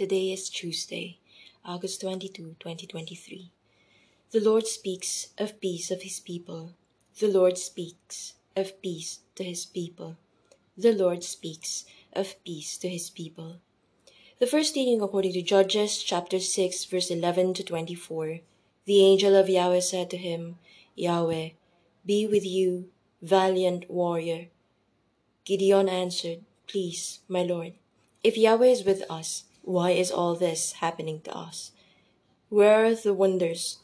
Today is Tuesday, August 22, 2023. The Lord speaks of peace of his people. The Lord speaks of peace to his people. The Lord speaks of peace to his people. The first reading according to Judges chapter 6 verse 11 to 24. The angel of Yahweh said to him, Yahweh, be with you, valiant warrior. Gideon answered, Please, my Lord, if Yahweh is with us, why is all this happening to us? Where are the wonders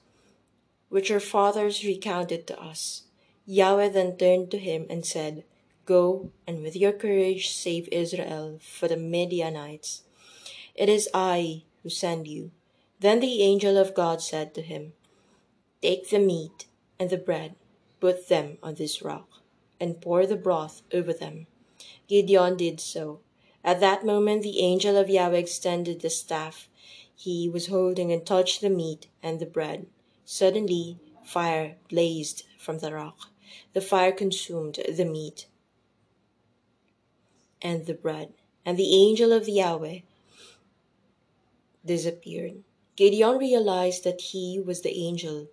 which our fathers recounted to us? Yahweh then turned to him and said, Go and with your courage save Israel for the Midianites. It is I who send you. Then the angel of God said to him, Take the meat and the bread, put them on this rock, and pour the broth over them. Gideon did so. At that moment the angel of Yahweh extended the staff he was holding and touched the meat and the bread. Suddenly fire blazed from the rock. The fire consumed the meat and the bread, and the angel of Yahweh disappeared. Gideon realized that he was the angel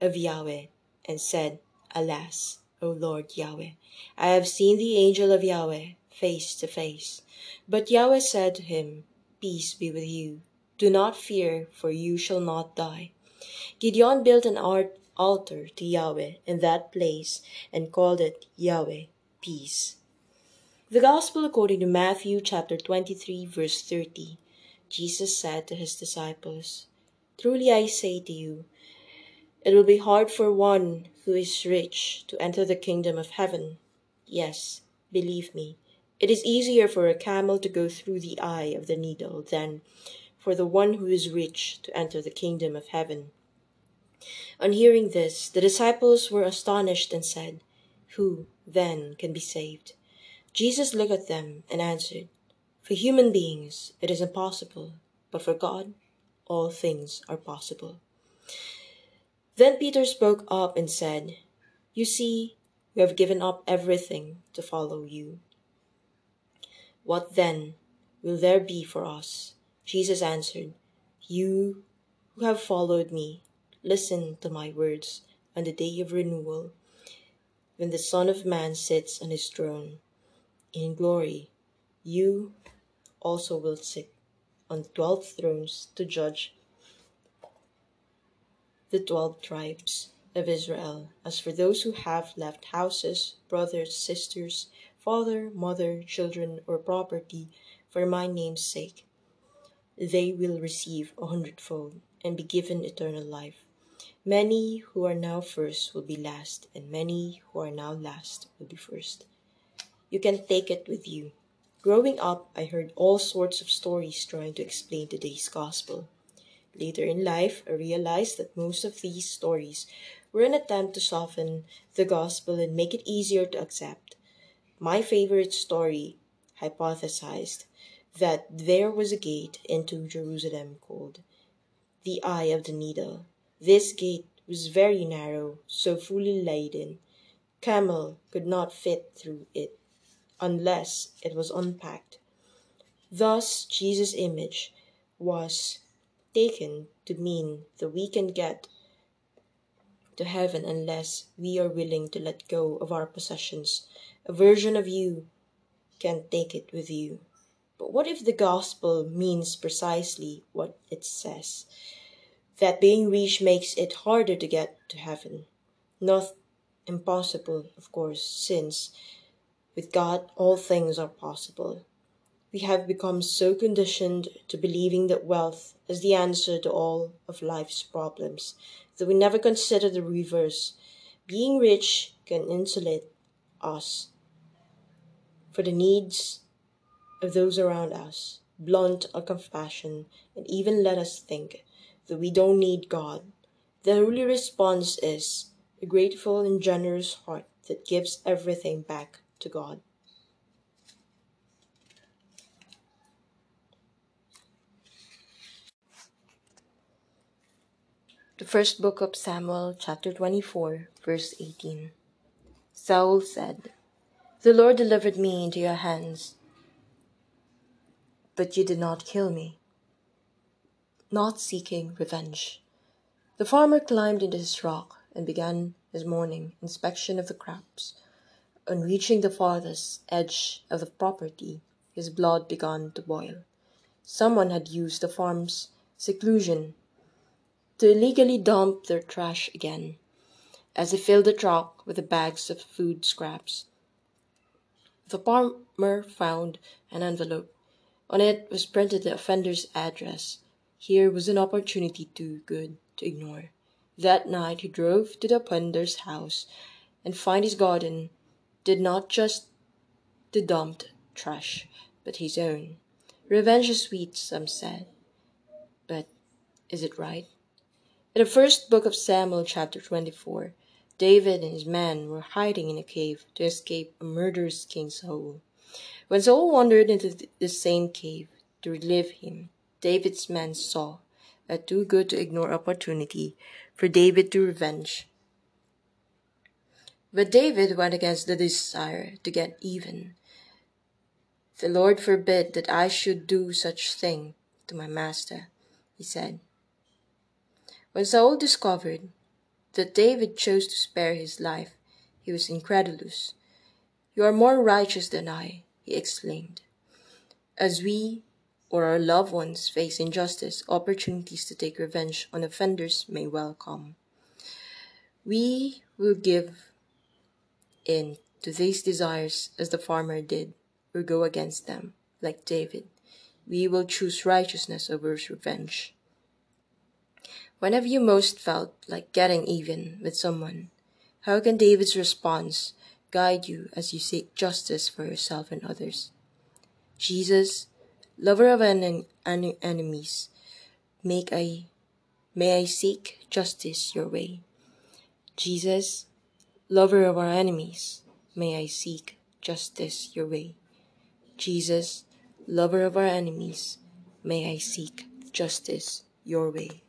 of Yahweh and said, Alas, O Lord Yahweh, I have seen the angel of Yahweh face to face. But Yahweh said to him, Peace be with you. Do not fear, for you shall not die. Gideon built an altar to Yahweh in that place and called it Yahweh, Peace. The Gospel according to Matthew chapter 23 verse 30. Jesus said to his disciples, Truly I say to you, it will be hard for one who is rich to enter the kingdom of heaven. Yes, believe me, it is easier for a camel to go through the eye of the needle than for the one who is rich to enter the kingdom of heaven. On hearing this, the disciples were astonished and said, Who, then, can be saved? Jesus looked at them and answered, For human beings it is impossible, but for God all things are possible. Then Peter spoke up and said, You see, we have given up everything to follow you. What then will there be for us? Jesus answered, You who have followed me, listen to my words on the day of renewal, when the Son of Man sits on his throne in glory. You also will sit on twelve thrones to judge the twelve tribes of Israel. As for those who have left houses, brothers, sisters, father, mother, children, or property for my name's sake, they will receive a hundredfold and be given eternal life. Many who are now first will be last, and many who are now last will be first. You can take it with you. Growing up, I heard all sorts of stories trying to explain today's gospel. Later in life, I realized that most of these stories were an attempt to soften the gospel and make it easier to accept. My favorite story hypothesized that there was a gate into Jerusalem called the Eye of the Needle. This gate was very narrow, so fully laden, camel could not fit through it unless it was unpacked. Thus, Jesus' image was taken to mean the we can get to heaven unless we are willing to let go of our possessions. A version of you can't take it with you. But what if the gospel means precisely what it says? That being rich makes it harder to get to heaven. Not impossible, of course, since with God all things are possible. We have become so conditioned to believing that wealth is the answer to all of life's problems that we never consider the reverse. Being rich can insulate us for the needs of those around us, blunt our compassion, and even let us think that we don't need God. The only response is a grateful and generous heart that gives everything back to God. The first book of Samuel, chapter 24, verse 18. Saul said, The Lord delivered me into your hands, but you did not kill me. not seeking revenge. The farmer climbed into his rock and began his morning inspection of the crops. On reaching the farthest edge of the property, his blood began to boil. Someone had used the farm's seclusion to illegally dump their trash again, as he filled the truck with the bags of food scraps. The farmer found an envelope. On it was printed the offender's address. Here was an opportunity too good to ignore. That night he drove to the offender's house and find his garden did not just the dumped trash, but his own. Revenge is sweet, some said. But is it right? In the first book of Samuel, chapter 24, David and his men were hiding in a cave to escape a murderous King Saul. When Saul wandered into the same cave to relieve him, David's men saw a too good to ignore opportunity for David to revenge. But David went against the desire to get even. The Lord forbid that I should do such thing to my master, he said. When Saul discovered that David chose to spare his life, he was incredulous. You are more righteous than I, he exclaimed. As we or our loved ones face injustice, opportunities to take revenge on offenders may well come. We will give in to these desires as the farmer did, or go against them, like David. We will choose righteousness over revenge. When have you most felt like getting even with someone? How can David's response guide you as you seek justice for yourself and others? Jesus, lover of en- en- enemies, make I, may I seek justice your way. Jesus, lover of our enemies, may I seek justice your way. Jesus, lover of our enemies, may I seek justice your way.